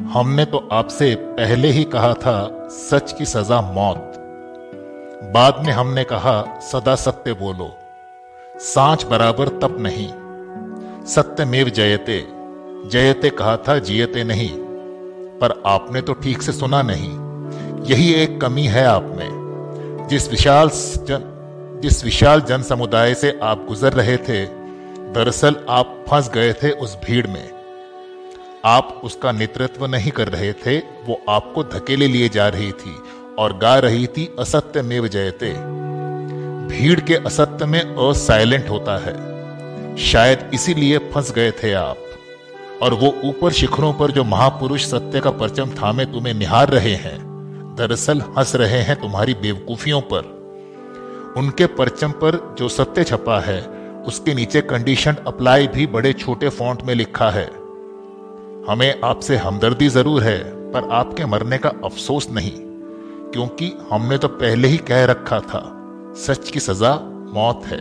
हमने तो आपसे पहले ही कहा था, सच की सजा मौत। बाद में हमने कहा, सदा सत्य बोलो। सांच बराबर तप नहीं। सत्यमेव जयते। जयते कहा था, जियते नहीं। पर आपने तो ठीक से सुना नहीं। यही एक कमी है आप में। जिस विशाल जन, जिस विशाल जन समुदाय से आप गुजर रहे थे, दरअसल आप फंस गए थे उस भीड़ में। आप उसका नेतृत्व नहीं कर रहे थे, वो आपको धकेले लिए जा रही थी और गा रही थी असत्य में जयते भीड़ के असत्य में असाइलेंट होता है। शायद इसीलिए फंस गए थे आप। और वो ऊपर शिखरों पर जो महापुरुष सत्य का परचम थामे तुम्हें निहार रहे हैं, दरअसल हंस रहे हैं तुम्हारी बेवकूफियों पर। उनके परचम पर जो सत्य छपा है, उसके नीचे कंडीशन अप्लाई भी बड़े छोटे फॉन्ट में लिखा है। हमें आपसे हमदर्दी ज़रूर है, पर आपके मरने का अफसोस नहीं, क्योंकि हमने तो पहले ही कह रखा था, सच की सजा मौत है।